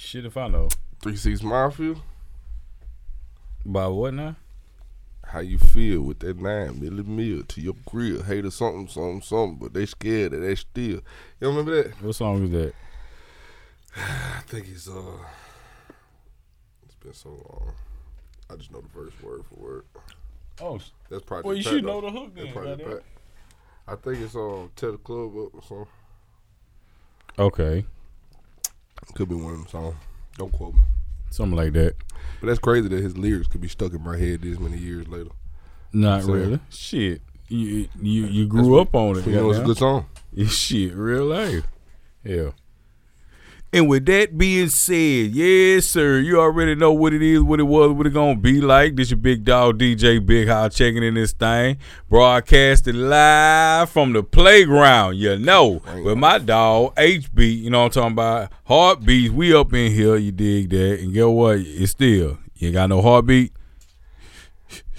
Shit, if I know. Three Six Mafia. By what now? How you feel with that nine milli meal to your grill? Hater something, something, something, but they scared that they still. You remember that? What song is that? I think it's uh. It's been so long. I just know the first word for word. Oh, That's probably. well, you should know the hook then. I think it's um Tell the Club Up or something. Okay, Could be one of them songs. Don't quote me. something like that. But that's crazy that his lyrics could be stuck in my head this many years later. Not So- really. Shit, you you you grew up on it. You know, it's a good song. Shit, real life. Yeah. And with that being said, yes, sir, you already know what it is, what it was, what it gonna be like. This your big dog DJ Big House checking in this thing, broadcasted live from the playground. You know, with my dog HB. You know what I'm talking about? Heartbeatz. We up in here. You dig that? And get what? It's still you ain't got no heartbeat.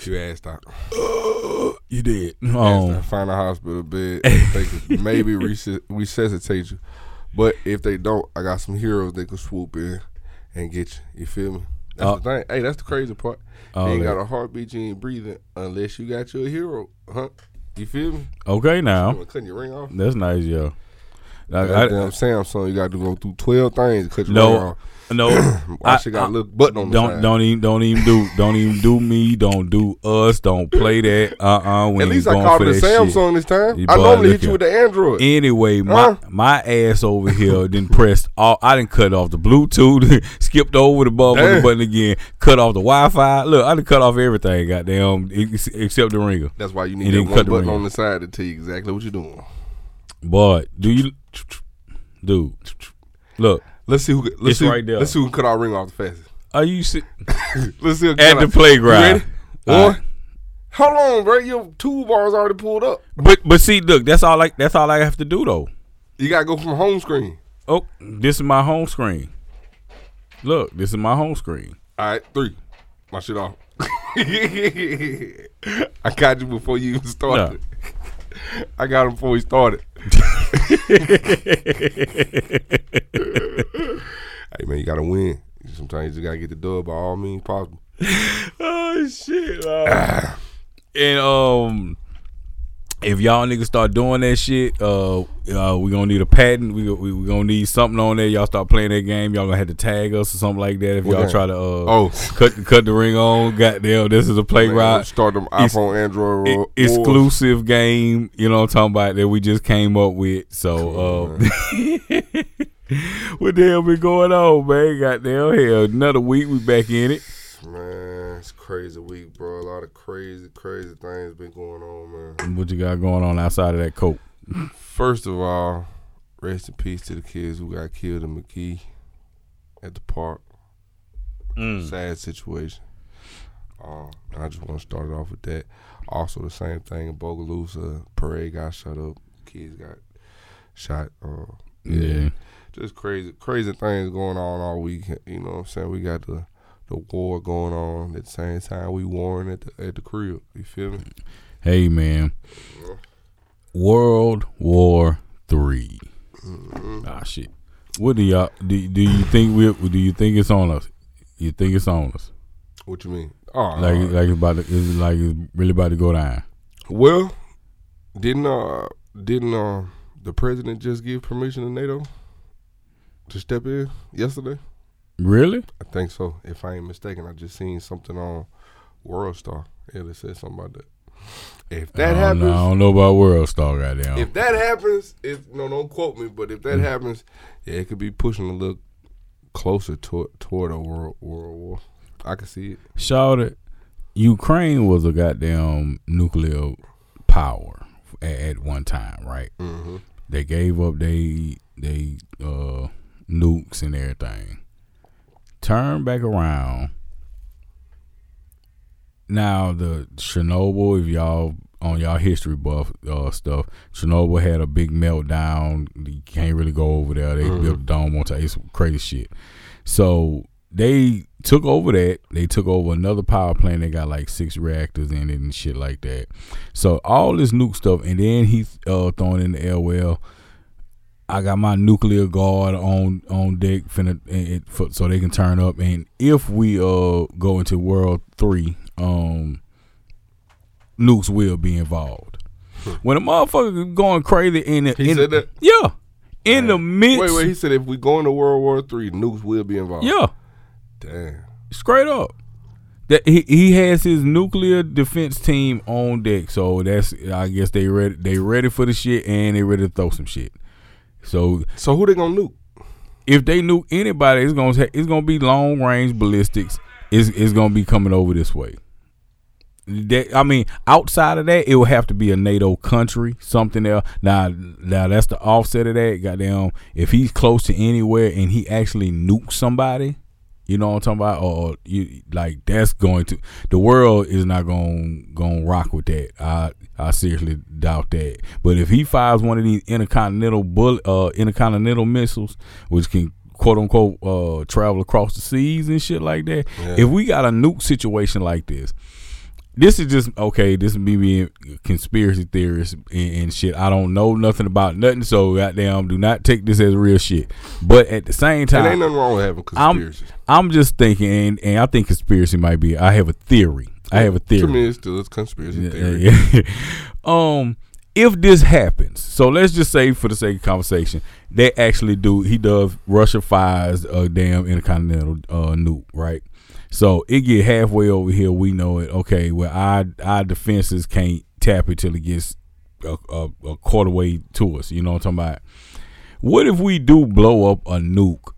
You asked out. You did. Oh. Find a hospital bed. Maybe resus- resuscitate you. But if they don't, I got some heroes that can swoop in and get you. You feel me? That's Oh. the thing. Hey, that's the crazy part. Oh, you ain't got a heartbeat, you ain't breathing unless you got your hero. Huh? You feel me? okay now. Cutting your ring off. That's nice, yo. I- I- Goddamn Samsung, you got to go through twelve things to cut your No, off. No, I should got a little button on the don't side. don't even don't even do don't even do me. Don't do us. Don't play that. Uh uh We At least I called it a that shit. Samsung this time. You I normally hit you with the Android. Anyway, my Huh? my ass over here didn't press all. I didn't cut off the Bluetooth. skipped over the button Damn. button again. Cut off the Wi-Fi. Look, I done cut off everything. Goddamn, ex- except the ringer. That's why you need that one cut the button ring. on the side to tell you exactly what you're doing. But do you, dude? Look, Let's see who. Let's see, right there. Let's see who can cut our ring off the fastest. are you sit Let's see at the our- playground? You ready? All One. right. Hold on, bro. Your toolbar's already pulled up. But but see, look, that's all like that's all I have to do though. You gotta go from home screen. Oh, this is my home screen. Look, this is my home screen. All right, three. My shit off. I got you before you even started. I got him before he started. hey man, you gotta win. Sometimes you just gotta get the dub by all means possible. oh shit! and um, if y'all niggas start doing that shit, uh, uh we gonna need a patent. We we, we gonna need something on there. Y'all start playing that game. Y'all gonna have to tag us or something like that. If What y'all try to uh Oh. cut cut the ring on. Goddamn, this is a playground. start them It's- iPhone, Android e- wars. exclusive game, you know what I'm talking about that we just came up with. So, uh, what the hell been going on, man? Goddamn, hell, another week we back in it. Man, it's crazy week, bro. A lot of crazy, crazy things been going on, man. What you got going on outside of that coat? First of all, rest in peace to the kids who got killed in McKee at the park. Sad situation. Uh, and I just want to start it off with that. Also, the same thing in Bogalusa. Parade got shut up. Kids got shot. Uh, Yeah. just crazy, crazy things going on all week. You know what I'm saying? We got the the war going on at the same time we warring at the at the crib. You feel me? Hey, man. World War Three. Ah, shit. What do y'all do? Do you think we? Do you think it's on us? You think it's on us? What you mean? Oh, Like, uh, like it's about to, it's like it's really about to go down. well, didn't uh didn't uh the president just give permission to NATO to step in yesterday? Really? I think so. If I ain't mistaken, I just seen something on World Star. Yeah, they said something about that. If that I happens, know, I don't know about World Star, goddamn. if that happens, if no, don't quote me, but if that Mm. happens, yeah, it could be pushing a little closer toward toward a world world war. I can see it. Shout it. Ukraine was a goddamn nuclear power at, at one time, right? Mm-hmm. They gave up they they uh, nukes and everything. Turn back around. Now the Chernobyl, if y'all on y'all history buff uh, stuff, Chernobyl had a big meltdown. You can't really go over there. They built a dome on top. It's crazy shit. So they took over that. They took over another power plant. They got like six reactors in it and shit like that. So all this nuke stuff, and then he uh, throwing in the air. Well, I got my nuclear guard on on deck finna it, for, so they can turn up. And if we uh go into World Three, um, nukes will be involved. When a motherfucker going crazy in the, He in said that? yeah, in the midst, Wait, wait. He said if we go into World War Three, nukes will be involved. yeah, Damn. straight up. That he, he has his nuclear defense team on deck, so that's I guess they ready they ready for the shit and they ready to throw some shit. So So who they gonna nuke? if they nuke anybody, it's gonna it's gonna be long range ballistics. It's it's gonna be coming over this way. That, I mean, outside of that, it will have to be a NATO country, something else. Now, now that's the offset of that. Goddamn, if he's close to anywhere and he actually nukes somebody, you know what I'm talking about, or you like that's going to the world is not going going rock with that. I I seriously doubt that. But if he fires one of these intercontinental bullet, uh, intercontinental missiles, which can quote unquote uh, travel across the seas and shit like that, Yeah. if we got a nuke situation like this, this is just okay. This is me being conspiracy theorist and, and shit. I don't know nothing about nothing, so goddamn, do not take this as real shit. But at the same And ain't time, nothing wrong with having I'm. I'm just thinking, and, and I think conspiracy might be. I have a theory. I have a To theory. me, it's still it's conspiracy theory. Yeah, yeah. um, if this happens, so let's just say for the sake of conversation, they actually do. He does. Russia fires a damn intercontinental uh, nuke, right? So it get halfway over here. We know it. Okay, well, our our defenses can't tap it till it gets a, a, a quarter way to us. You know what I'm talking about? What if we do blow up a nuke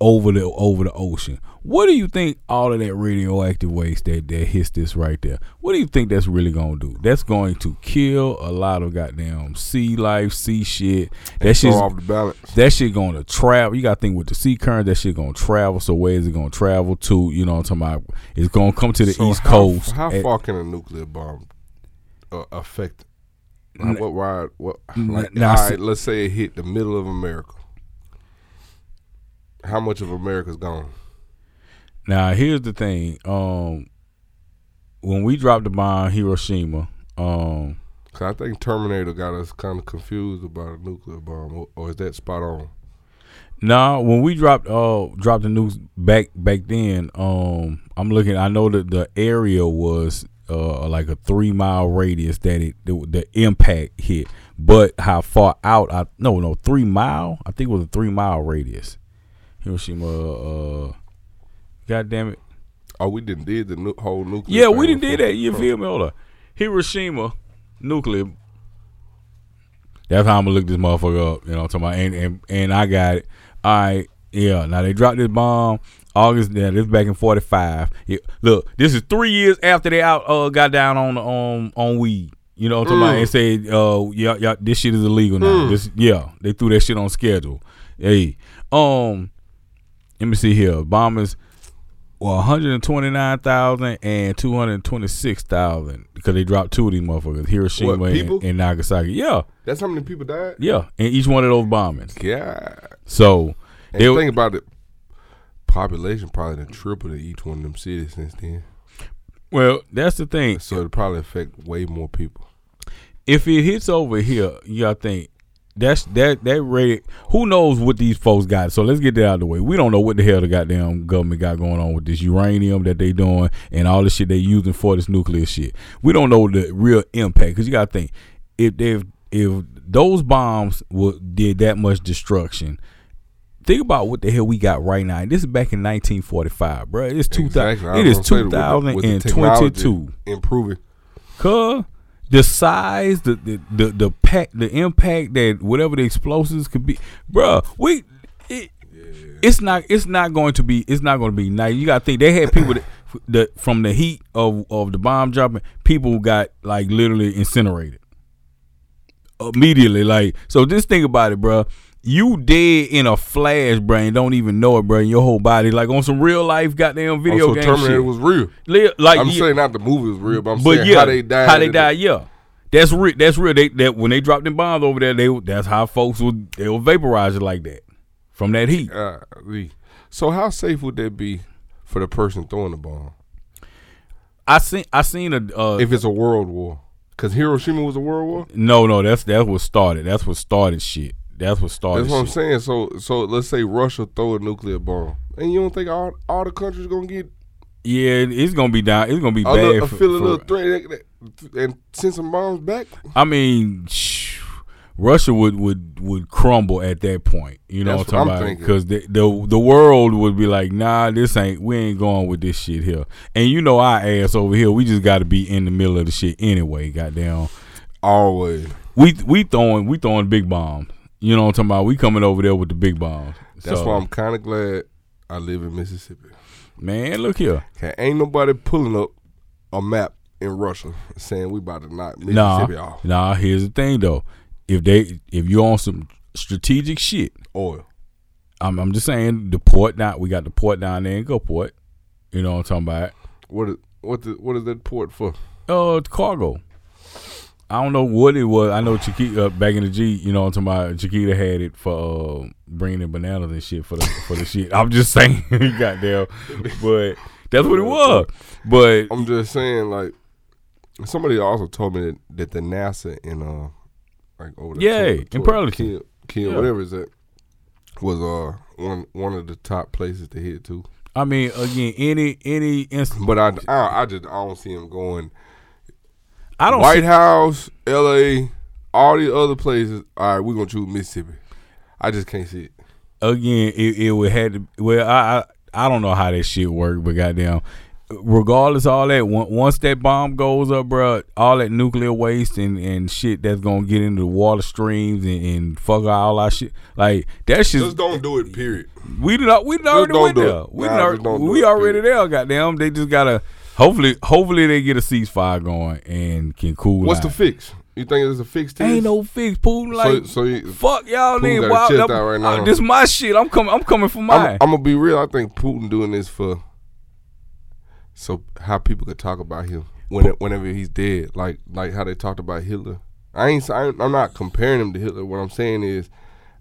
over the over the ocean? What do you think all of that radioactive waste that that hits this right there? What do you think that's really gonna do? That's going to kill a lot of goddamn sea life, sea shit. That shit's off the balance. that shit going to travel. You got to think with the sea current, that shit going to travel. So where is it going to travel to? You know what I'm talking about? It's going to come to the So East how, Coast. How at- far can a nuclear bomb uh, affect? Like, what wide? What? Like, all see- let's say it hit the middle of America. How much of America's gone? Now here's the thing. Um, when we dropped the bomb Hiroshima, um, Cause I think Terminator got us kind of confused about a nuclear bomb, or, or is that spot on? nah, when we dropped uh dropped the news back back then, um, I'm looking. I know that the area was uh like a three mile radius that it the, the impact hit, but how far out? I no no three mile. I think it was a three mile radius. Hiroshima. Uh, God damn it. Oh, we didn't did the nu- whole nuclear. Yeah, we didn't did that. You feel me? Hold on. Hiroshima nuclear. That's how I'm gonna look this motherfucker up. You know what I'm talking about? And and, and I got it. All right. Yeah. Now they dropped this bomb August. Yeah, this back in '45. Yeah, look, this is three years after they out uh got down on on on weed. You know what I'm talking about? And said, uh, yeah, yeah, this shit is illegal now. This, yeah, they threw that shit on schedule. Hey, um, let me see here. Bombers well, 129,000 and 226,000 because they dropped two of these motherfuckers, Hiroshima What, and, and Nagasaki. Yeah, That's how many people died. yeah, in each one of those bombings. Yeah. So, And they, think about it. Population probably done tripled in each one of them cities since then. well, that's the thing. So it'll probably affect way more people. If it hits over here, you gotta think that's that that rate. Who knows what these folks got? So let's get that out of the way. We don't know what the hell the goddamn government got going on with this uranium that they doing and all the shit they using for this nuclear shit. We don't know the real impact because you gotta think if if if those bombs would, did that much destruction. Think about what the hell we got right now. This is back in 1945, bro. It's 2000. Exactly. It is gonna say, with the- with the 2022. Improving. Cause the size, the the the the pack, the impact that whatever the explosives could be, bruh, We, it, it's not it's not going to be it's not going to be nice. You got to think they had people that, that from the heat of of the bomb dropping, people got like literally incinerated immediately. Like so, just think about it, bruh. You dead in a flash, brain. Don't even know it, bro. Your whole body, like on some real life, goddamn video oh, so game Terminator shit. was real. Like I'm yeah, saying not the movie was real, but I'm but saying yeah, how they died. How they died, yeah. That's real. That's real. They that when they dropped them bombs over there, they that's how folks would they will vaporize it like that from that heat. uh, so how safe would that be for the person throwing the bomb I seen I seen a uh, if it's a world war? Because Hiroshima was a world war. no no that's that's what started. That's what started shit. That's what started. That's what I'm shit. saying. So so let's say Russia throw a nuclear bomb, and you don't think all all the countries gonna get Yeah, it's gonna be down. It's gonna be bad. little, for- feel a little threat and send some bombs back? I mean, Russia would, would would crumble at that point. You know That's what I'm talking thinking. Because the, the the world would be like, nah, this ain't. We ain't going with this shit here. And you know our ass over here. We just got to be in the middle of the shit anyway. Goddamn. Always. We we throwing we throwing big bombs. You know what I'm talking about? We coming over there with the big balls. That's So, why I'm kind of glad I live in Mississippi. man. Look here. Okay, ain't nobody pulling up a map in Russia saying we about to knock Nah, Mississippi off. nah. Here's the thing though. If they if you on some strategic shit, Oil. I'm, I'm just saying the port down. We got the port down there in Gulfport. You know what I'm talking about? What is what the, what is that port for? Uh, cargo. I don't know what it was. I know Chiquita uh, back in the G. You know I'm talking about? Chiquita had it for uh, bringing in bananas and shit for the for the shit. I'm just saying, goddamn. But that's what it was. But I'm just saying, like somebody also told me that, that the NASA in uh like over Yeah, in Burlington. Kill, Kill Yeah. whatever is that was uh one one of the top places to hit to. I mean, again, any any instance, But I, I I just I don't see him going I don't. White see- House, L.A., all these other places. All right, we're gonna choose Mississippi. I just can't see it. again, it, it would had to. Well, I, I I don't know how that shit worked, but goddamn, regardless of all that, once that bomb goes up, bro, all that nuclear waste and, and shit that's gonna get into the water streams and, and fuck all our shit, like that shit. Just don't do it. Period. We did we did already went do there. it. We Nah, done, don't we already period. there. Goddamn, they just gotta. Hopefully, hopefully they get a ceasefire going and can cool. What's out. the fix? You think it's a fix to Ain't this? no fix, Putin. Like so you, fuck y'all. Putin Then got Why- his chest I'm- out right now. this my shit. I'm coming. I'm coming for mine. I'm, I'm gonna be real. I think Putin doing this for so how people could talk about him when whenever he's dead, like like how they talked about Hitler. I ain't. I ain't- I'm not comparing him to Hitler. What I'm saying is,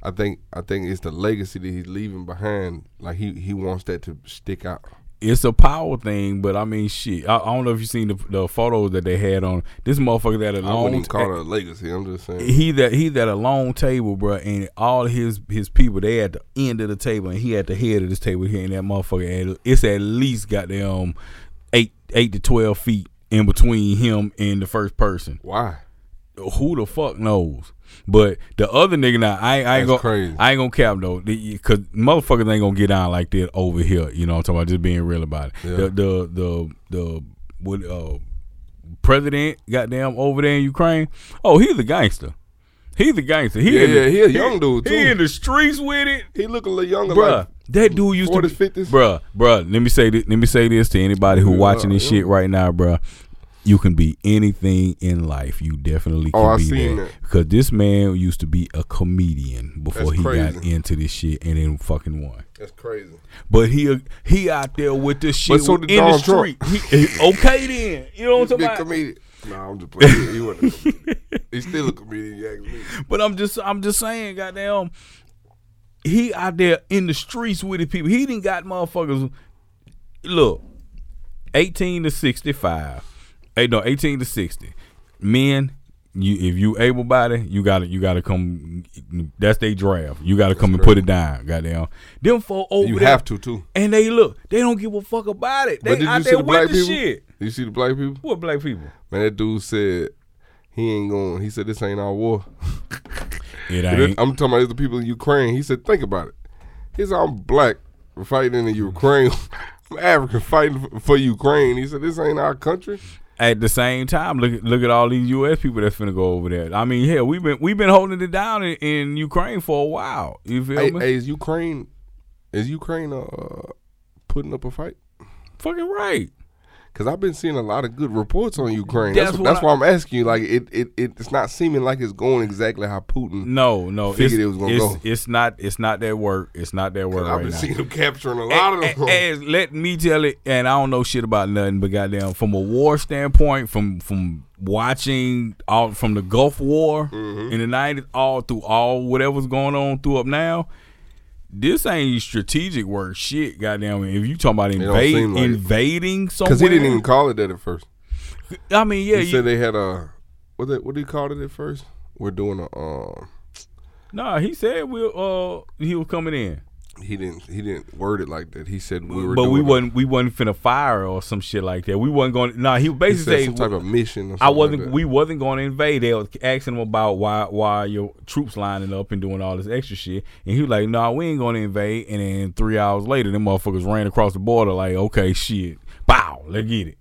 I think I think it's the legacy that he's leaving behind. Like he he wants that to stick out. It's a power thing, but I mean, shit. I, I don't know if you seen the, the photos that they had on this motherfucker that I wouldn't alone. even call it a legacy. I'm just saying. He that he that a long table, bro, and all his his people they at the end of the table, and he at the head of this table here, and that motherfucker, at, it's at least goddamn eight eight to twelve feet in between him and the first person. Why? Who the fuck knows? But the other nigga now, I, ain't- I ain't That's gonna, crazy. I ain't gonna cap though, because motherfuckers ain't gonna get down like that over here. You know, what I'm talking about just being real about it. Yeah. The the the the what uh president, goddamn over there in Ukraine. Oh, he's a gangster. He's a gangster. He Yeah, the- yeah, he a young dude, He in the streets with it. He look a little younger, Bruh, like that dude used 40s, to be, 50s. bruh, bruh. Let me say this. Let me say this to anybody who Yeah, watching this yeah. shit right now, bruh. You can be anything in life. You definitely oh, can Oh, I be that. that. Because this man used to be a comedian before That's he got into this shit and then fucking won. That's crazy. But he uh, he out there with this shit But so did in the street. He, he- okay then, you know what I'm talking about? comedian. Nah, I'm just playing. He, wasn't. He's still a comedian. But I'm just I'm just saying, goddamn, he out there in the streets with the people. He didn't got motherfuckers. Look, eighteen to sixty Hey, no, eighteen to sixty. Men, you if you able body, you gotta you gotta come. That's their draft. You gotta come and put it down. Goddamn, them folk over You there, have to too. and they look. They don't give a fuck about it. They But did out you see there the black with the people? shit. Did you see the black people? What black people? Man, that dude said he ain't going. He said this ain't our war. It ain't. I'm talking about the people in Ukraine. He said, think about it. He said, I'm black fighting in the Ukraine. I'm African fighting for Ukraine. He said, this ain't our country. At the same time, look at look at all these U.S. people that's finna go over there. I mean, hell, we've been we've been holding it down in, in Ukraine for a while. You feel Hey, me? hey, is Ukraine, is Ukraine uh, putting up a fight? Fucking right. Because I've been seeing a lot of good reports on Ukraine. That's That's, what that's I- why I'm asking you. Like, it, it, it it's not seeming like it's going exactly how Putin. No, no, Figured it was gonna it's, go. it's not it's not that work. It's not that work I've right been now. seeing them capturing a lot of them. a- as- let me tell it, and I don't know shit about nothing, but goddamn, from a war standpoint, from from watching all from the Gulf War Mm-hmm. in the nineties, all through all whatever's going on through up now, this ain't strategic work. Shit, goddamn. If you talking about invade, like invading somewhere, Because he didn't even call it that at first. I mean, yeah, he you, said they had a what they, what do you call it at first? We're doing a um Nah, he said we'll uh he was coming in. He didn't. He didn't word it like that. He said we were. but we wasn't we wasn't finna fire or some shit like that. We wasn't going. Nah, he A, he basically said some type of mission. Or I wasn't. Like that. we wasn't going to invade. They was asking him about why why your troops lining up and doing all this extra shit, and he was like, "No, nah, we ain't going to invade." And then three hours later, them motherfuckers ran across the border. Like, okay, shit, bow, let's get it.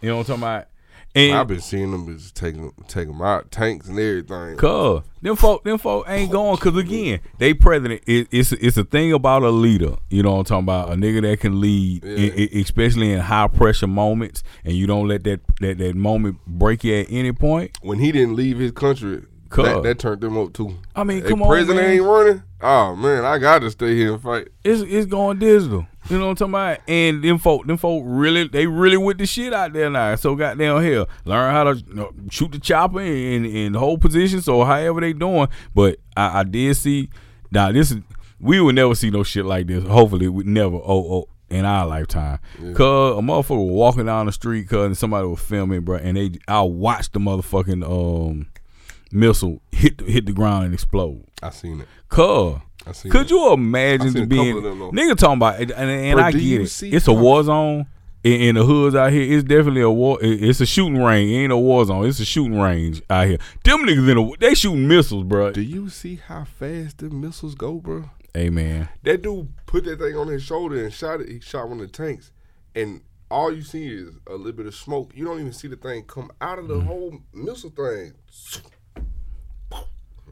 You know what I'm talking about? And I've been seeing them just taking taking them out tanks and everything. Cuz them folk, them folk ain't going. Cause again, they president. It, it's it's a thing about a leader. You know what I'm talking about? A nigga that can lead, Yeah. e- e- especially in high pressure moments, and you don't let that that, that moment break you at any point. When he didn't leave his country. That, that turned them up too. I mean, Hey, come on, president man. ain't running. Oh man, I got to stay here and fight. It's it's going digital. You know what I'm talking about? And them folk, them folk really, they really with the shit out there now. So goddamn hell, learn how to you know, shoot the chopper in in hold positions or however they doing. But I, I did see. Now this is we will never see no shit like this. Hopefully, we never. Oh oh. In our lifetime, cause a motherfucker was walking down the street, cause and somebody was filming, bro, and they I watched the motherfucking um missile hit the, hit the ground and explode. I seen it. Cause could it. you imagine being couple of them, though. nigga talking about and, and, and Bro, I get it. It's a war zone in, in the hoods out here. It's definitely a war. It's a shooting range. It ain't a war zone. It's a shooting range out here. Them niggas in a they shooting missiles, bro. Do you see how fast the missiles go, bro? Hey man, That dude put that thing on his shoulder and shot it. He shot one of the tanks, and all you see is a little bit of smoke. You don't even see the thing come out of the Mm. whole missile thing.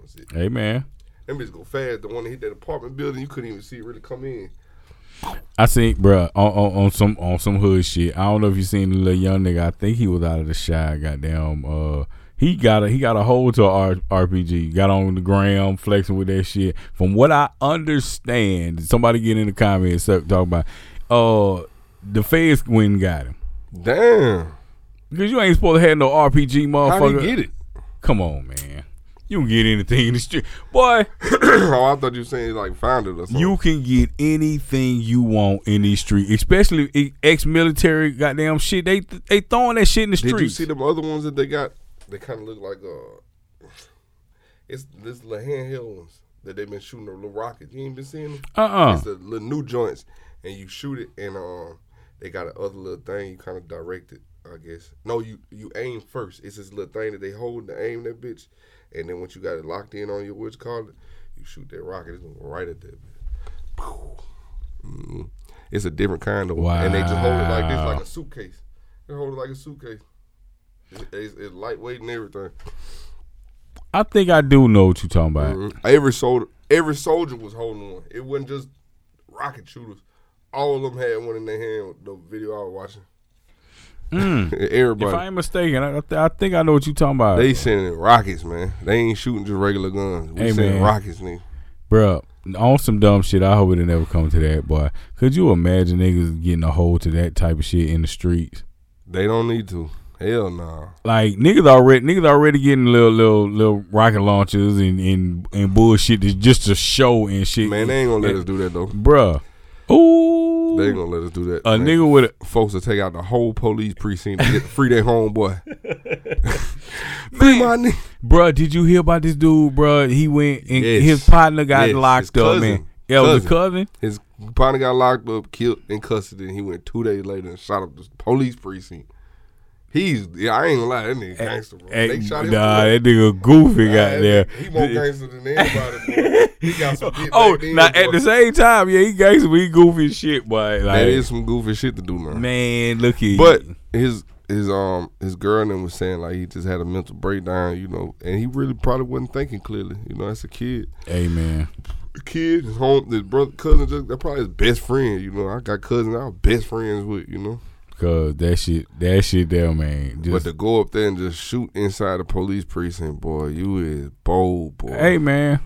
That's it. hey man. Them bitches go fast. The one that hit that apartment building, you couldn't even see it really come in. I seen, bro, on, on, on some on some hood shit. I don't know if you seen the little young nigga. I think he was out of the Chi. Goddamn, uh, he got a he got a hold to a R, RPG. Got on the gram flexing with that shit. From what I understand, somebody get in the comments talk about, uh, the feds went and got him Damn. because you ain't supposed to have no RPG, How motherfucker. he get it? Come on, man. You can get anything in the street, boy. oh, I thought you were saying like found it or something. You can get anything you want in these streets, especially ex-military goddamn shit. They they throwing that shit in the Did streets. you see them other ones that they got? They kind of look like uh, it's this little handheld ones that they've been shooting the little rockets. You ain't been seeing them? Uh-uh. It's the little new joints, and you shoot it, and um, they got a other little thing you kind of direct it. I guess no, you you aim first. It's this little thing that they hold to aim that bitch, and then once you got it locked in on your what's called it, you shoot that rocket. It's gonna right at that bitch. Mhm. It's a different kind of one, and they just hold it like this, like a suitcase. They hold it like a suitcase. It's, it's, it's lightweight and everything. I think I do know what you're talking about. Mhm. Every soldier, every soldier was holding one. It wasn't just rocket shooters. All of them had one in their hand. The video I was watching. Mm. If I ain't mistaken, I, I th- I think I know what you talking about, They sending rockets, man. They ain't shooting just regular guns. We Hey, sending man. rockets, nigga. Bruh, On some dumb shit, I hope it never come to that, boy. Could you imagine niggas getting a hold to that type of shit in the streets? They don't need to. Hell no. Like niggas already niggas already getting little little little rocket launchers and and, and bullshit that's just to show and shit. Man, they ain't gonna let us do that though. Bruh. They ain't gonna let us do that. a man. nigga with a folks will take out the whole police precinct to get free their homeboy. free my nigga. Bruh, did you hear about this dude, bruh? He went and Yes. his partner got Yes, locked his up, cousin. man. Yeah, it was a cousin. His partner got locked up, killed in custody, and he went two days later and shot up the police precinct. He's yeah, I ain't gonna lie, that nigga gangster, bro. Hey, they shot him. nah, that nigga goofy Nah, got that there. He more gangster than anybody, bro. He got some Oh, then, now boy. at the same time, yeah, he gangster, but he goofy as shit, boy. Like, that is some goofy shit to do now. man, look at But his his um his girl then was saying like he just had a mental breakdown, you know, and he really probably wasn't thinking clearly. You know, as a kid, hey man, a kid, his home, his brother, cousin, just they're probably his best friend. You know, I got cousins I was best friends with. You know, cause that shit, that shit there, man. but Just to go up there and just shoot inside the police precinct, boy, you is bold, boy. hey man.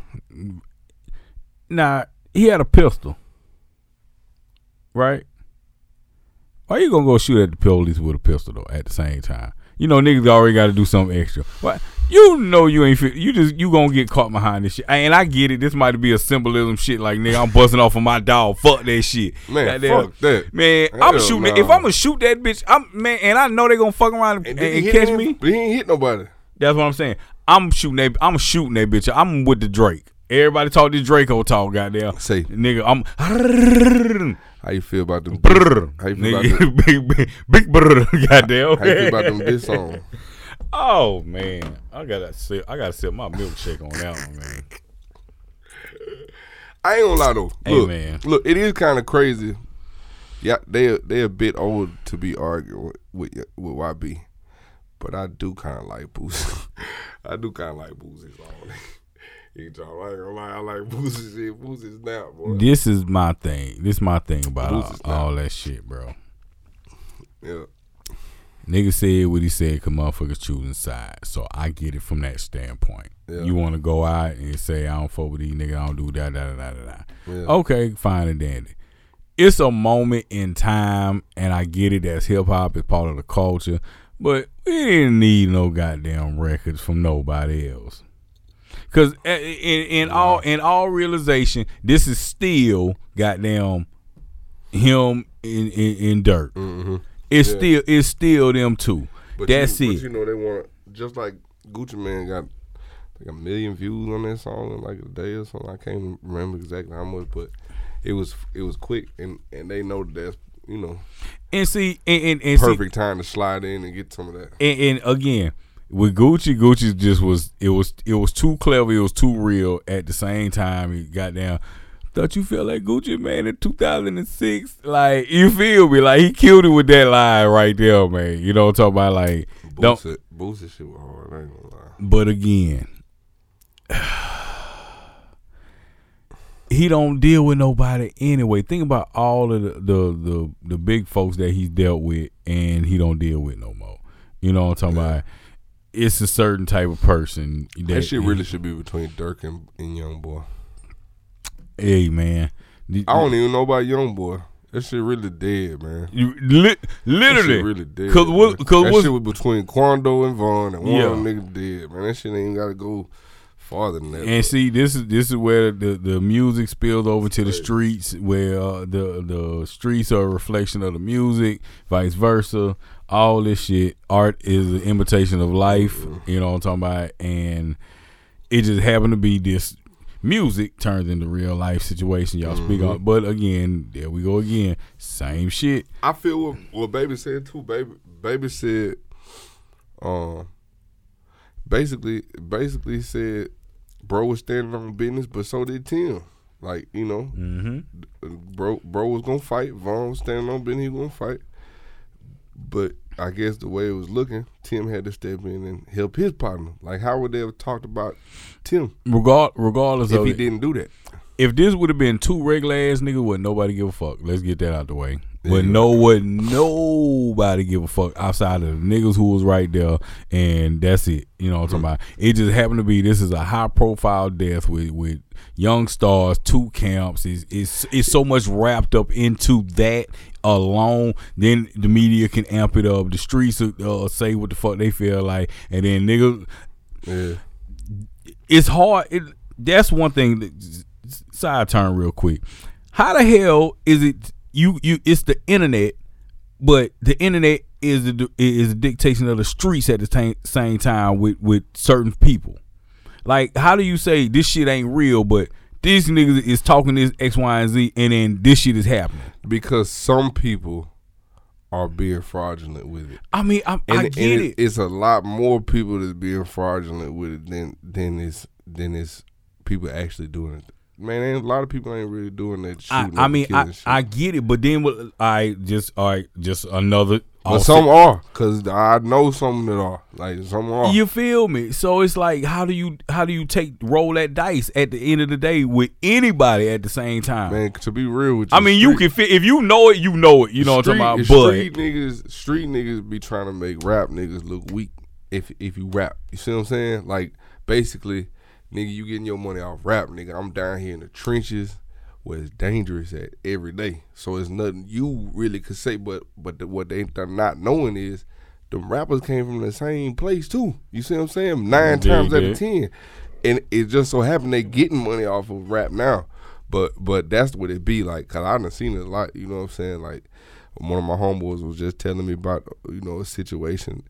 Now he had a pistol, right? Why you gonna go shoot at the police with a pistol though? At the same time, you know niggas already got to do something extra. What you know you ain't fit. You just you gonna get caught behind this shit. And I get it. This might be a symbolism shit. Like nigga, I'm busting off of my dog. Fuck that shit. man, Goddamn. fuck that. Man, Hell I'm shooting. it. If. I'm gonna shoot that bitch, I'm man, and I know they gonna fuck around and, And, and, did he hit catch him? me. But he ain't hit nobody. That's what I'm saying. I'm shooting that. I'm shooting that bitch. I'm with the Draco. Everybody talk this Draco talk, goddamn. Say, Nigga, I'm how you feel about them? brr, How you feel about them? nigga, big, big, big brr, goddamn. How you feel about them this song? Oh man, I gotta sip. I gotta sip my milkshake on that one, man. I ain't gonna lie though. Hey, Look, man. look, it is kind of crazy. Yeah, they they a bit old to be arguing with with, with YB, but I do kind of like Boosie. I do kind of like Boosie's song. You talk, I ain't gonna lie, I like Boosie's shit. Boosie's now, boy. This is my thing. This is my thing about all, Boots is not- all that shit, bro. Yeah, Nigga said what he said, cause motherfuckers choosing sides. So I get it from that standpoint. Yeah. You want to go out and say I don't fuck with these niggas, I don't do that, da da da da da. yeah. Okay, fine and dandy. It's a moment in time, and I get it. That's hip hop. It's part of the culture, but we didn't need no goddamn records from nobody else. Cause uh, in, in all in all realization, this is still goddamn him in in, in Durk. Mm-hmm. It's Yeah. still it's still them two. But That's you, it. But you know they want just like Gucci Mane got like a million views on that song in like a day or something. I can't remember exactly how much, but it was it was quick and and they know that that's you know And see, and and, and see, perfect time to slide in and get some of that. and, and again with Gucci, Gucci just was it was it was too clever, it was too real at the same time. He got down. Thought you felt like Gucci Mane in 2006. Like you feel me? Like he killed it with that line right there, man. You know what I'm talking about? Like don't. Boosie, Boosie shit was hard. I ain't gonna lie. But again, he don't deal with nobody anyway. Think about all of the, the the the big folks that he's dealt with, and he don't deal with no more. You know what I'm talking about? It's a certain type of person that, That shit really should be between Durk and, and Young Boy. Hey man, I don't even know about Young Boy. That shit really dead, man. You li- That literally, shit really dead. Cause what? man. Cause that what? shit was between Quando and Von, and one Yeah. niggas dead, man. That shit ain't gotta go farther than that. And see, this is this is where the, the music spills over to the streets, where uh, the the streets are a reflection of the music, vice versa. All this shit, art is an imitation of life. You know what I'm talking about, and it just happened to be this music turns into real life situation. Y'all speak on, but again, there we go again, same shit. I feel what, what Baby said too. Baby, Baby said, um, basically, basically said, bro was standing on business, but so did Tim. Like you know, Mm-hmm. bro, bro was gonna fight. Von was standing on business. He was gonna fight. But I guess the way it was looking, Tim had to step in and help his partner. Like, how would they have talked about Tim Regard, regardless if he it, didn't do that? If this would have been two regular ass niggas, would nobody give a fuck. Let's get that out the way. But no, would nobody give a fuck outside of the niggas who was right there, and that's it. You know what I'm talking about? It just happened to be this is a high profile death with with young stars, two camps. Is it's it's so much wrapped up into that alone. Then the media can amp it up. The streets uh, say what the fuck they feel like, and then niggas Yeah, it's hard. It, that's one thing. That, side turn real quick. How the hell is it you you? It's the internet, but the internet is the is the dictation of the streets at the same same time with with certain people. Like, how do you say this shit ain't real, but these niggas is talking this X, Y, and Z, and then this shit is happening? because some people are being fraudulent with it. I mean, I, And, I get it. It's a lot more people that's being fraudulent with it than than it's than it's people actually doing it. Man, ain't, a lot of people ain't really doing that. I, shooting I mean, I. I get it, but then what? I just all right, just another. but some are, cause I know some that are. Like some are. You feel me? So it's like, how do you how do you take roll that dice at the end of the day with anybody at the same time? Man, to be real with you, I mean, you can fit if you know it, you know it. You know what I'm talking street, about? Street niggas, street niggas be trying to make rap niggas look weak. If if you rap, you see what I'm saying? Like basically, nigga, you getting your money off rap, nigga. I'm down here in the trenches where it's dangerous at every day. So it's nothing you really could say. But but the, what they are not knowing is. the rappers came from the same place too. You see what I'm saying? Nine Dig times out of ten, and it just so happened they getting money off of rap now. But but that's what it be like. Cause I done seen it a lot. You know what I'm saying? Like one of my homeboys was just telling me about you know a situation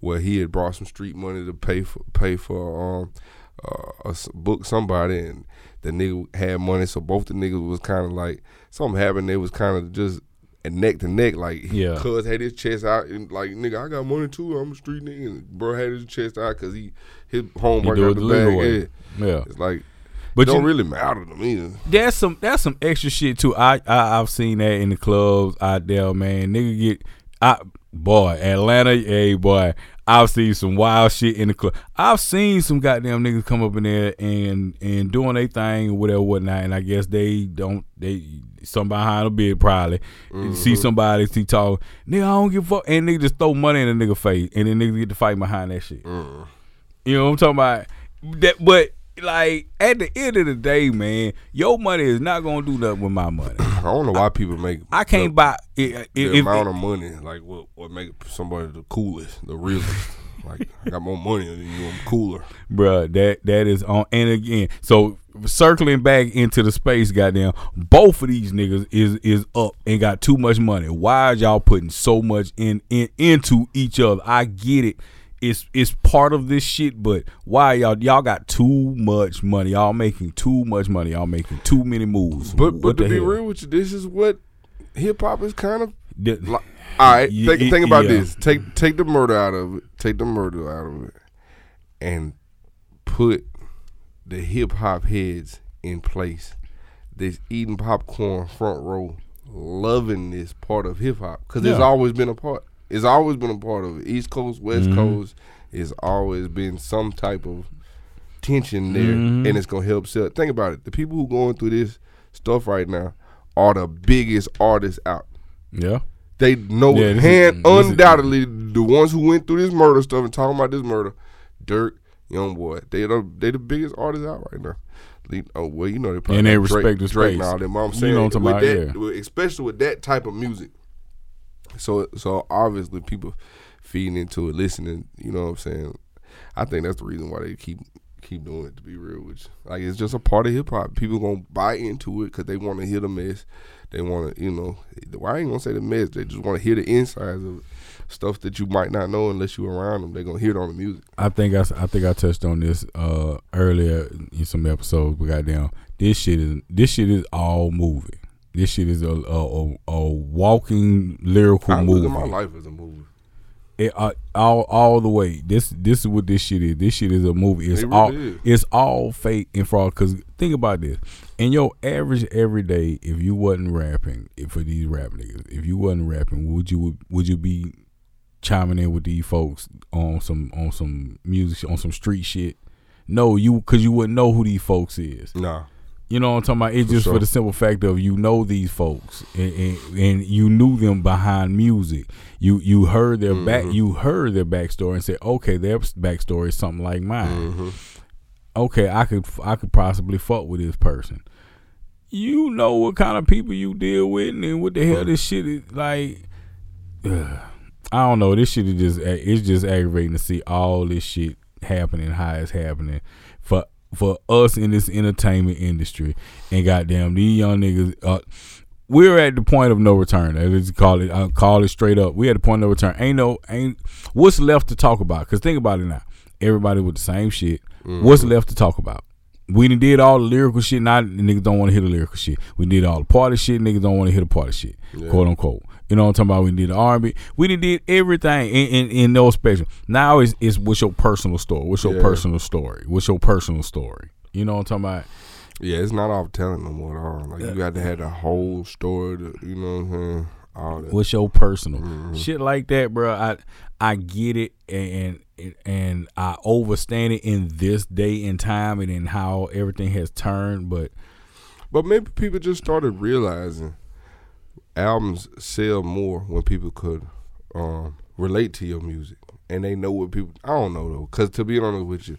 where he had brought some street money to pay for pay for um uh, a s- book somebody and the nigga had money, so both the niggas was kind of like something happened. They was kind of just a neck to neck, like Yeah. Cuz had his chest out and like nigga, I got money too. I'm a street nigga. And bro had his chest out because he his homework out the bag. Yeah. Yeah. It's like But it don't you, really matter to me. that's some that's some extra shit too. I, I I've seen that in the clubs out there, man. Nigga get I boy, Atlanta, hey boy. I've seen some wild shit in the club. I've seen some goddamn niggas come up in there and and doing their thing or whatever, whatnot. And I guess they don't they some behind a bid probably see mm-hmm. somebody see talk nigga I don't give a fuck and nigga just throw money in a nigga face and then niggas get to fight behind that shit. Mm. You know what I'm talking about? That, but like at the end of the day, man, your money is not gonna do nothing with my money. I don't know why people make I can't the, buy if, the if, amount of money like what what make somebody the coolest, the realest. like I got more money than you, I'm cooler. bruh, that that is on. And again, so circling back into the space, goddamn, both of these niggas is is up and got too much money. Why are y'all putting so much in, in into each other? I get it. It's it's part of this shit, but why y'all y'all got too much money? Y'all making too much money. Y'all making too many moves. But What but to the be real with you, this is what hip hop is kind of The- like. All right, Yeah, think, think about yeah. this. Take take the murder out of it. Take the murder out of it, and put the hip hop heads in place. That's eating popcorn front row, loving this part of hip hop because it's always been a part. It's always been a part of it. East Coast, West Mhm. Coast. It's always been some type of tension there, Mhm. and it's gonna help sell. Think about it. The people who going through this stuff right now are the biggest artists out. yeah. They know Yeah, is- hand is- undoubtedly the ones who went through this murder stuff and talking about this murder, Durk, Young Boy, they the they the biggest artists out right now. Oh well, you know they probably And they Drake, respect the Drake and space. all but I'm You saying know what I'm with talking that, about, with- especially with that type of music. So so obviously people feeding into it, listening. You know what I'm saying? I think that's the reason why they keep keep doing it. To be real you, like it's just a part of hip hop. People gonna buy into it because they want to hear the mess. They want to, you know, I ain't gonna say the mess. They just want to hear the insides of stuff that you might not know unless you around them. They gonna hear it on the music. I think I, I think I touched on this uh, earlier in some episodes. But goddamn, this shit is this shit is all movie. This shit is a a, a, a walking lyrical I movie. my life is a movie. It, uh, all all the way. This this is what this shit is. This shit is a movie. It's It really all is. it's all fake and fraud. Cause think about this. In your average everyday, if you wasn't rapping, if for these rap niggas, if you wasn't rapping, would you would you be chiming in with these folks on some on some music on some street shit? No, you because you wouldn't know who these folks is. Nah, You know what I'm talking about? It's For just for the simple fact of you know these folks and, and, and you knew them behind music. You you heard their back Mhm. you heard their backstory and said, okay, their backstory is something like mine. hmm Okay, I could I could possibly fuck with this person. You know what kind of people you deal with and what the hell this shit is like. ugh. I don't know. This shit is just it's just aggravating to see all this shit happening, how it's happening for for us in this entertainment industry. And goddamn, these young niggas. Uh, we're at the point of no return. Let's call it. I call it straight up. We at the point of no return. Ain't no ain't what's left to talk about. Cause think about it now. Everybody with the same shit. What's left to talk about? We done did all the lyrical shit. Now niggas don't want to hear the lyrical shit. We did all the party shit. Niggas don't want to hear the party shit. Yeah. Quote unquote. You know what I'm talking about? We did the R&B. We done did everything in, in, in those spectrum. Now it's, it's what's your personal story? What's your Yeah. personal story? What's your personal story? You know what I'm talking about? Yeah, it's not off telling no more at all. Like you got to have the whole story. To, you know what I'm saying? All that. What's your personal Mhm. shit like that, bro? I I get it, and and, and I overstand it in this day and time, and in how everything has turned. But But maybe people just started realizing albums sell more when people could um, relate to your music and they know what people. I don't know though, because to be honest with you,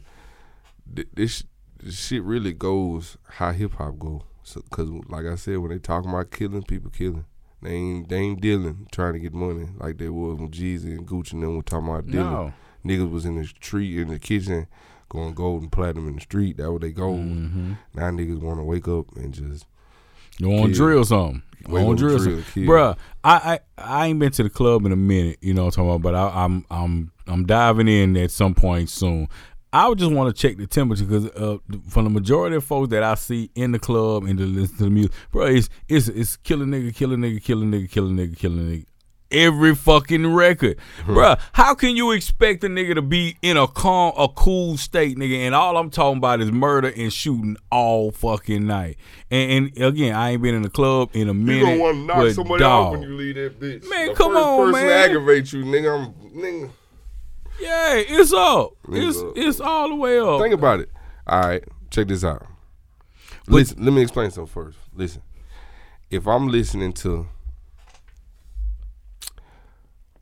this, this shit really goes how hip hop go. Because like I said, when they talking about killing, people killing. They ain't they ain't dealing trying to get money like they was when Jeezy and Gucci and them were talking about dealing. no, Niggas was in the street in the kitchen going gold and platinum in the street. That was they gold. mm-hmm. Now niggas want to wake up and just you want to drill something? Wake want to drill drill, something. Bruh, I, I I ain't been to the club in a minute. You know what I'm talking about? But I, I'm I'm I'm diving in at some point soon. I would just want to check the temperature because uh, from the majority of folks that I see in the club and to listen to the music, bro, it's it's it's kill a nigga, kill a nigga, kill a nigga, kill a nigga, kill a nigga. Every fucking record, hmm. Bruh, How can you expect a nigga to be in a calm, a cool state, nigga? And all I'm talking about is murder and shooting all fucking night. And, and again, I ain't been in the club in a minute. You don't want to knock somebody dog, out when you leave that bitch. Man, the come first on, person man. to aggravate you, nigga. I'm, nigga. Yeah, it's up. It's It's up. it's all the way up. Think about it. All right, check this out. Listen, let me explain something first. Listen, if I'm listening to,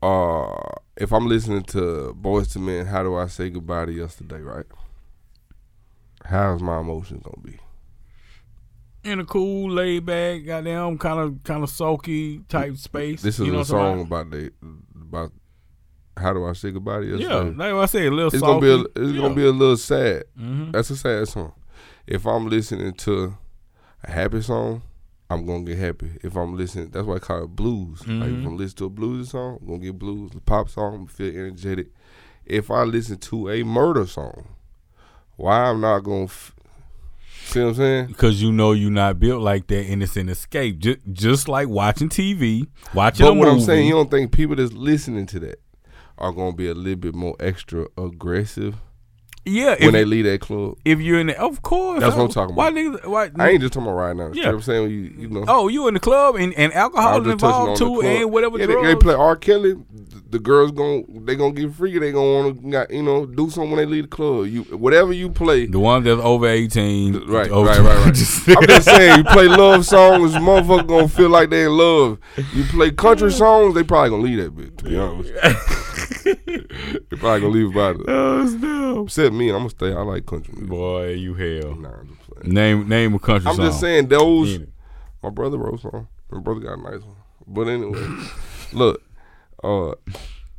uh, if I'm listening to Boyz II Men, how do I say goodbye to yesterday? Right? How's my emotions gonna be? in a cool, laid back, goddamn, kind of kind of sulky type space. This is you know a what I'm talking song about the about how do I say goodbye to yesterday? Yeah, like I said, a little it's sulky. gonna be a, it's gonna be a little sad. Mhm. That's a sad song. If I'm listening to a happy song, I'm gonna get happy. If I'm listening, that's why I call it blues. Like Mhm. if I'm listening to a blues song, I'm gonna get blues. The pop song, I'm feel energetic. If I listen to a murder song, why I'm not gonna f- see what I'm saying? Because you know you're not built like that, and it's an escape. Just, just like watching TV, watching But what movie. I'm saying, you don't think people that's listening to that are gonna be a little bit more extra aggressive yeah, when if, they leave that club? if you're in the, of course. That's what I'm talking about. Why niggas? Why, I ain't just talking about right now. Yeah. You know what I'm saying? You, you know. oh, you in the club and, and alcohol is just touching on involved too, and whatever yeah, they, they play R. Kelly. The, the girls gon' they gonna get freaky. They gonna wanna you know do something when they leave the club. You whatever you play. the one that's over eighteen, Right, over- right, right, right. I'm just saying, you play love songs, motherfucker gonna feel like they in love. You play country songs, they probably gonna leave that bitch. To be honest, they probably gonna leave about it. oh, snap. Except me, I'm gonna stay. I like country music. Boy, you hell. Nah, I'm just playing. Name name a country song. I'm song. just saying those. In it. My brother wrote some. My brother got a nice one. But anyway, look, uh,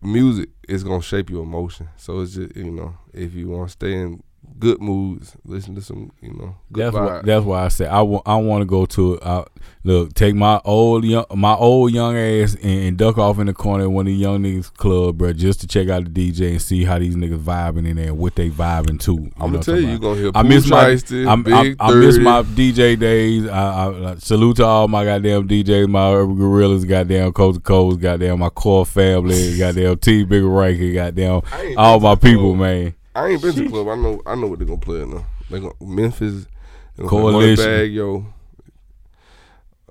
music is gonna shape your emotion. So it's just you know, if you want to stay in good moods, listen to some you know good That's why. That's why I said I want. I want to go to. Uh, look, take my old young, my old young ass and, and duck off in the corner at one of the young niggas club, bro, just to check out the DJ and see how these niggas vibing in there, what they vibing to. I'm gonna tell you, you gonna hear I miss my. Shiesty, I'm, Big I, I miss my DJ days. I, I, I salute to all my goddamn DJs, my urban gorillas, goddamn coast to coast, goddamn my core family, goddamn T Big Rankin, goddamn all my people, man. I ain't been to the club. I know. I know what they're gonna play now. They gonna Memphis. They gonna Coalition. Play Moneybagg Yo.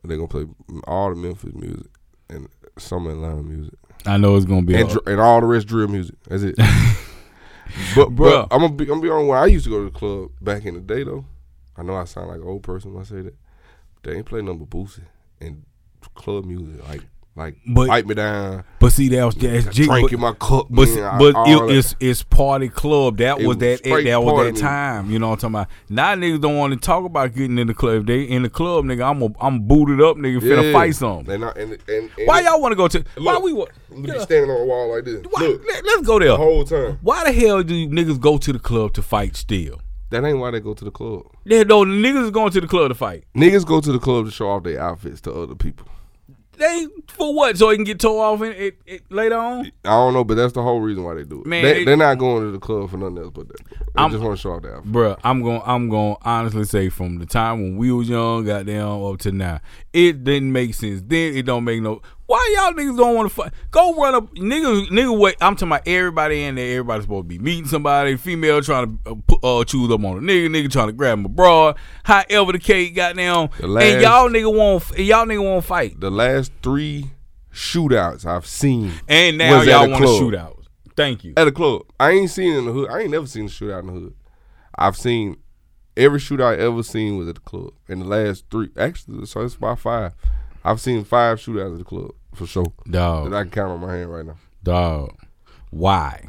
They gonna play all the Memphis music and some Atlanta music. I know it's gonna be. and, a- dr- and all the rest drill music. That's it. but but I'm gonna be I'm gonna be on where I used to go to the club back in the day though. I know I sound like an old person when I say that. They ain't play number Boosie and club music like like But- pipe me down, But see, that was that's G- drink but, my cup. but, man, but all it, it's it's party club. That was was that that was that time. You know what I'm talking about? Now niggas don't want to talk about getting in the club. If they in the club, nigga, I'm a, I'm booted up, nigga, finna fight some. And, and, and Why y'all want to go to? why we? wa- You be Yeah. standing on a wall like this. Why, Look, let, us go there. the whole time. Why the hell do niggas go to the club to fight still? That ain't why they go to the club. Yeah, no, niggas is going to the club to fight. Niggas go to the club to show off their outfits to other people. They for what? So he can get tore off in it, it later on. I don't know, but that's the whole reason why they do it. Man, they, they're not going to the club for nothing else but that. They I'm- just want to show off outfit. Bruh, I'm going I'm going to honestly say from the time when we was young, goddamn, up to now, it didn't make sense. Then it don't make no. Why y'all niggas don't want to fight? Go run up, niggas, nigga. Wait, I'm talking about everybody in there. Everybody's supposed to be meeting somebody. Female trying to uh, uh, choose up on a nigga. Nigga trying to grab him abroad. However the case, got down. and y'all nigga won't, y'all nigga won't fight. The last three shootouts I've seen And now y'all want to club. shoot out. Thank you. at a club. I ain't seen in the hood. I ain't never seen a shootout in the hood. I've seen every shootout I ever seen was at the club. In the last three, actually, so it's about five. I've seen five shootouts at the club for sure Dog. that I can count on my hand right now. Dog. Why?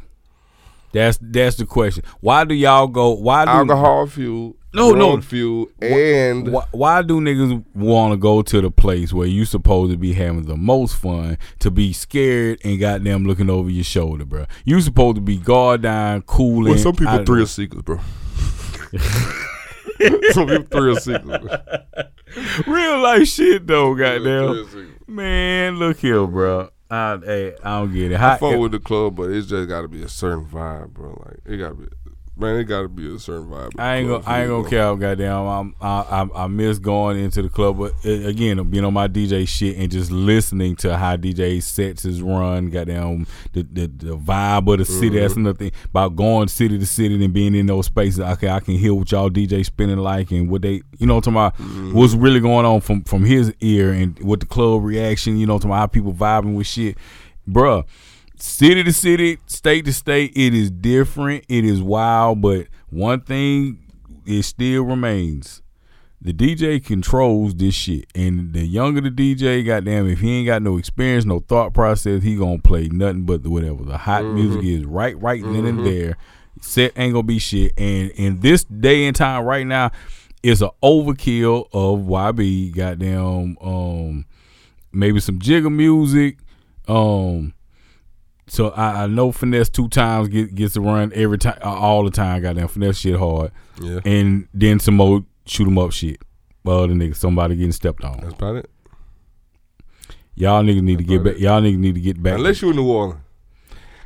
That's that's the question. Why do y'all go? Why do Alcohol fuel, No, no. fuel, and Why, why do niggas want to go to the place where you supposed to be having the most fun to be scared and goddamn looking over your shoulder, bro? You supposed to be guard down, cooling. well, some people thrill seekers, bro. some people thrill seekers. real life shit though, goddamn. Man, look here, bro. I, hey, I don't get it. How, I fuck with the club, but it's just got to be a certain vibe, bro. Like it got to be Man, it got to be a certain vibe. I ain't gonna, I ain't gonna care. Goddamn, I'm, I, I, I miss going into the club, but uh, again, being on my DJ shit and just listening to how DJ sets is run. Goddamn, the the, the vibe of the city. Mm-hmm. That's nothing about going city to city and being in those spaces. Okay, I can hear what y'all DJ spinning like and what they, you know, talking about mm-hmm. what's really going on from from his ear and what the club reaction. You know, to my how people vibing with shit, bruh city to city, state to state, it is different. It is wild, but one thing it still remains. The DJ controls this shit. And the younger the DJ, goddamn, if he ain't got no experience, no thought process, he gonna play nothing but the whatever. The hot mm-hmm. music is right, right mm-hmm. then and mm-hmm. there. Set ain't gonna be shit. And in this day and time right now, it's an overkill of YB, goddamn, um, maybe some jigger music, um, so I, I, know Finesse2tymes get, gets a run every time, uh, all the time. Goddamn finesse shit hard. Yeah. And then some more shoot shoot 'em up shit. Well, the nigga, somebody getting stepped on. That's about it. Y'all niggas need That's to get back. Y'all niggas need to get back. Unless you in New Orleans.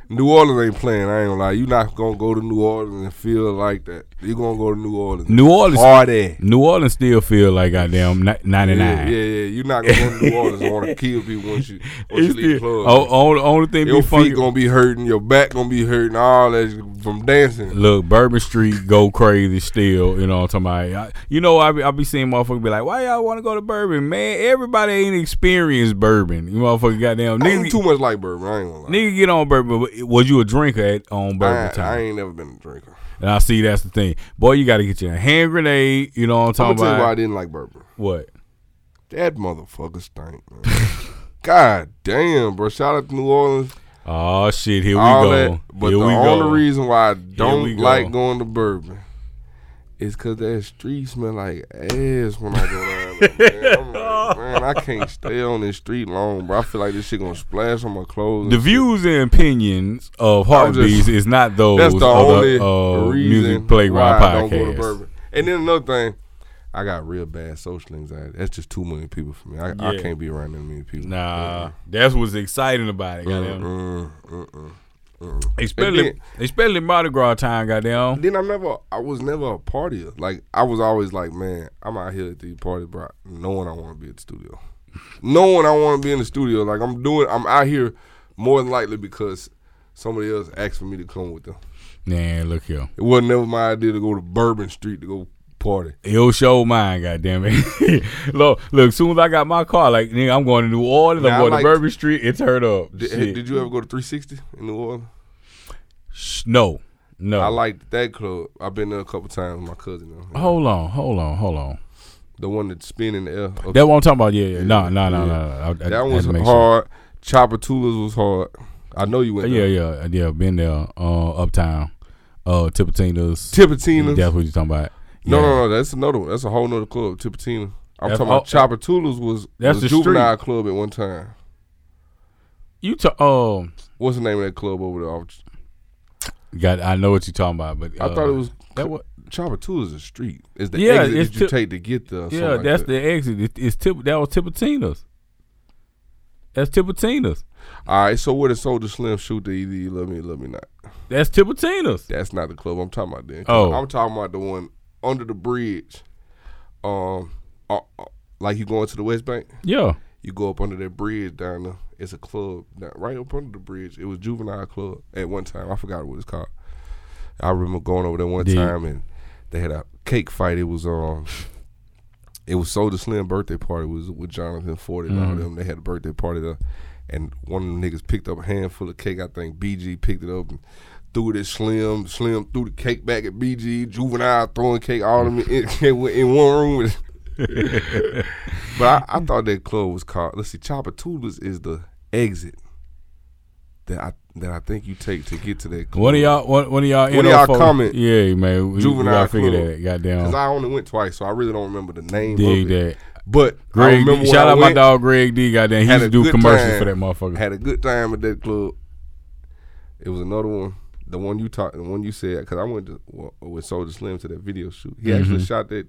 New Orleans ain't playing. I ain't gonna lie. You not gonna go to New Orleans and feel like that. You gonna go to New Orleans. New Orleans hard New Orleans still feel like goddamn ninety nine. Yeah, yeah, yeah. You not gonna go to New Orleans and want to kill people once you once it's you leave club. Oh, only, only thing your be feet funky. gonna be hurting. Your back gonna be hurting. All that from dancing. Look, Bourbon Street go crazy still. You know what I'm talking about? I, you know, I be, I be seeing motherfuckers be like, "Why y'all want to go to Bourbon, man? Everybody ain't experienced Bourbon. You motherfucker goddamn. Ain't too much like Bourbon. I ain't gonna lie. Nigga get on Bourbon. Was you a drinker at on Bourbon I, time? I ain't never been a drinker. And I see that's the thing. Boy, you got to get your hand grenade. You know what I'm talking I'm tell about? You why I didn't like bourbon. What? That motherfucker stink, man. God damn, bro. Shout out to New Orleans. Oh shit, here All we go. That, but here the only go. reason why I don't like going to bourbon is cause that street smell like ass when I go down Man. Like, man, I can't stay on this street long, bro. I feel like this shit gonna splash on my clothes. The views shit. and opinions of Heartbeatz is not those that's the only the, uh, music playground podcast. And then another thing, I got real bad social anxiety. That's just too many people for me. I, yeah. I can't be around that many people. Nah, that's what's exciting about it. Especially, then, especially Mardi Gras time, goddamn. Then I'm never, I was never a partier. Like I was always like, man, I'm out here at these parties, bro, knowing I want to be at the studio, knowing I want to be in the studio. Like I'm doing, I'm out here more than likely because somebody else asked for me to come with them. Man, look here. It wasn't never my idea to go to Bourbon Street to go party. It'll show mine, goddamn it. look, look, as soon as I got my car, like nigga, I'm going to New Orleans, now, I'm going like, to Bourbon Street, it's heard up. Did, did, you ever go to 360 in New Orleans? No. No. I liked that club. I've been there a couple times with my cousin. Though. Hold on, hold on, hold on. The one that's spinning the air. Okay. That one I'm talking about, yeah, yeah. No, no, no, no. That I was hard. Sure. Tchoupitoulas was hard. I know you went Yeah, yeah, yeah. I've been there, uh, uptown. Uh, Tipitina's. Tipitina's. That's what you're talking about. No, no, no. That's another one. That's a whole nother club, Tipitina. I'm that's, talking about Tchoupitoulas was, that's was a juvenile street. club at one time. You talk. Um, what's the name of that club over there? Got. I know what you're talking about, but uh, I thought it was that what. Tchoupitoulas is a street. It's the yeah, exit that you take to get there. Yeah, like that's that. the exit. It, it's tip. That was Tipitina's. That's Tipitina's. All right, so where the Soulja Slim shoot the either Let me, or love me not. That's Tipitina's. That's not the club I'm talking about. Then oh, I'm talking about the one under the bridge, um, uh, uh, like you going to the West Bank. Yeah. You go up under that bridge down there. It's a club right up under the bridge. It was juvenile club at one time. I forgot what it's called. I remember going over there one time and they had a cake fight. It was um, it was Soulja Slim birthday party. It was with Jonathan Ford and mm-hmm. all them. They had a birthday party there, and one of the niggas picked up a handful of cake. I think BG picked it up and threw it at Slim. Slim threw the cake back at BG. Juvenile throwing cake all in, in, in one room. but I, I, thought that club was called. Let's see, Tchoupitoulas is the exit that I that I think you take to get to that. Club. One of y'all, What, of y'all, What do y'all comment. Yeah, man, we, juvenile we figure that. Goddamn, because I only went twice, so I really don't remember the name. Dig that. But Greg, shout out my dog Greg D. Goddamn, he used to do commercials time, for that motherfucker. Had a good time at that club. It was another one the one you talked, the one you said, because I went to, with Soulja Slim to that video shoot. He mm-hmm. actually shot that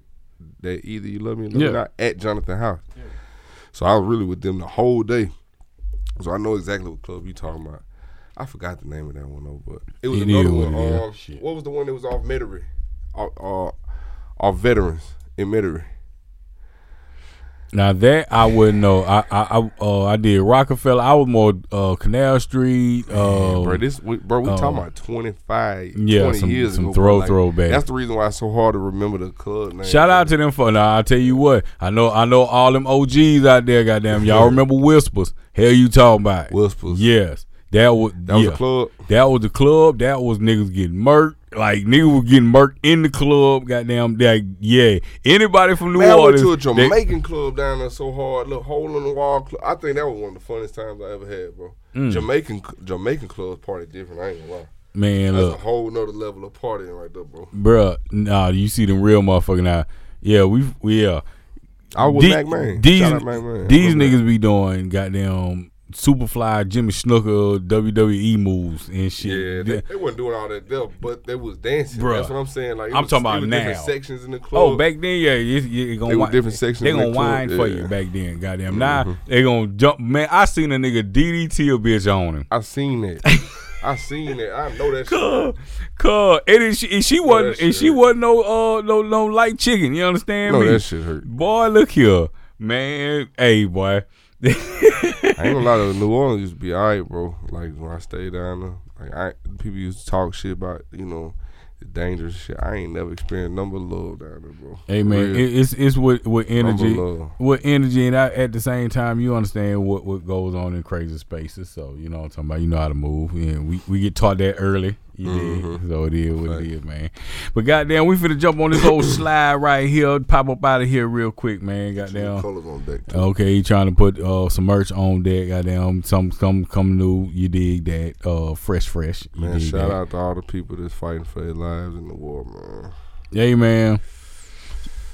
that either you love me or yeah. not at Jonathan House. Yeah. So I was really with them the whole day. So I know exactly what club you talking about. I forgot the name of that one though, but it was another one. what. Um, what was the one that was off Metairie? Off, uh, off veterans in Metairie. Now that I wouldn't know. I I I, uh, I did Rockefeller. I was more uh, Canal Street. Uh, bro, this we, bro, we uh, talking about 25, yeah, 20 some- years some ago. throw-. Like, throwback. That's the reason why it's so hard to remember the club name. Shout out to them for now. I tell you what, I know I know all them OGs out there. Goddamn, y'all remember Whispers? Hell, you talking about? Whispers. Yes, that was That was yeah. a club. That was the club. That was niggas getting murked. Like niggas was getting murked in the club. Goddamn, like yeah. Anybody from New Man, I went to a they- Jamaican club down there so hard, little hole in the wall. Club. I think that was one of the funniest times I ever had, bro. Mm. Jamaican Jamaican clubs party different. I ain't gonna lie. man, That's look, a whole nother level of partying right there, bro. bruh. Nah, you see them real motherfucking now. Yeah, we we yeah. I was The- Mac Man. These Mac Man. these niggas be doing goddamn Superfly, Jimmy Snuka, WWE moves and Yeah, shit. they, they wasn't doing all that there, but they was dancing. Bruh. That's what I'm saying. Like it I'm was, talking it about was different now. sections in the club. Oh, back then, yeah, you, you gonna They were different sections They in the gonna club, whine for yeah. Mm-hmm. you back then, goddamn. Now they gonna jump. Man, I seen a nigga DDT a bitch on him. I seen that. I seen that. I know that shit. Cuz, and she, and she wasn't, and she hurt. wasn't no, uh, no, no light chicken. You understand No, me? that shit hurt. Boy, look here, man. Hey, boy. I ain't gonna lie, though, New Orleans used to be alright, bro. Like when I stayed down there, like I people used to talk shit about, you know, the dangerous shit. I ain't never experienced number love down there, bro. Hey man, it, it's it's with with energy, with energy, and I, at the same time, you understand what what goes on in crazy spaces. So you know what I'm talking about. You know how to move, and we we get taught that early. You Mhm. did, so it is what it is, man. But goddamn, we finna jump on this old slide right here, pop up out of here real quick, man. Goddamn. colors on deck. Too. Okay, he trying to put uh, some merch on deck. Goddamn, some some come new. You dig that? Uh, fresh, fresh. You Man, shout that? out to all the people that's fighting for their lives in the war, man. Hey man.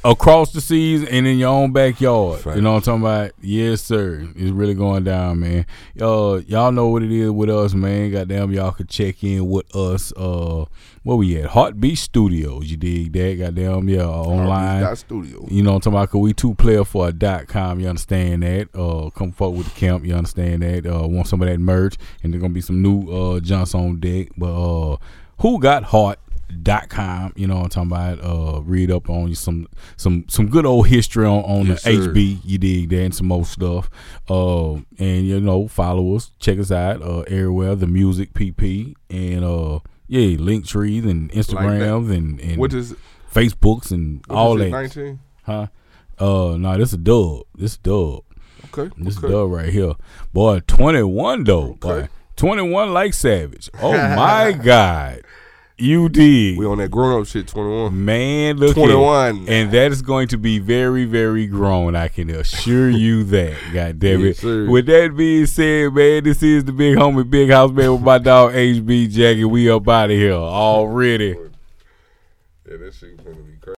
Across the seas and in your own backyard. Facts. You know what I'm talking about? Yes, sir. It's really going down, man. Uh y'all know what it is with us, man. Goddamn, y'all could check in with us. Uh where we at? Heartbeat Studios. You dig that? Goddamn, yeah, online. Dot studio. You know what I'm talking about? Cause we two player for a dot com, you understand that? Uh come forward with the camp, you understand that? Uh want some of that merch and there's gonna be some new uh junks on deck. But uh who got heart dot com you know what i'm talking about uh read up on you some some some good old history on, on Yes, the sir. hb you dig that and some more stuff uh and you know follow us check us out uh everywhere the music pp and uh yeah link trees and instagrams and, and What is facebooks and all that 19? Huh? Uh, no, this a dub. This a dub. Okay. This okay. dub right here. Boy, 21 though. Okay. Boy. 21 like Savage. Oh my God. You did. We on that grown up shit, 21. Man, look 21. And that is going to be very, very grown. I can assure you that. God damn it. Yes, sir. With that being said, man, this is the big homie, Big House man with my dog HB Jackie. We up out of here already. Yeah, that shit gonna be crazy.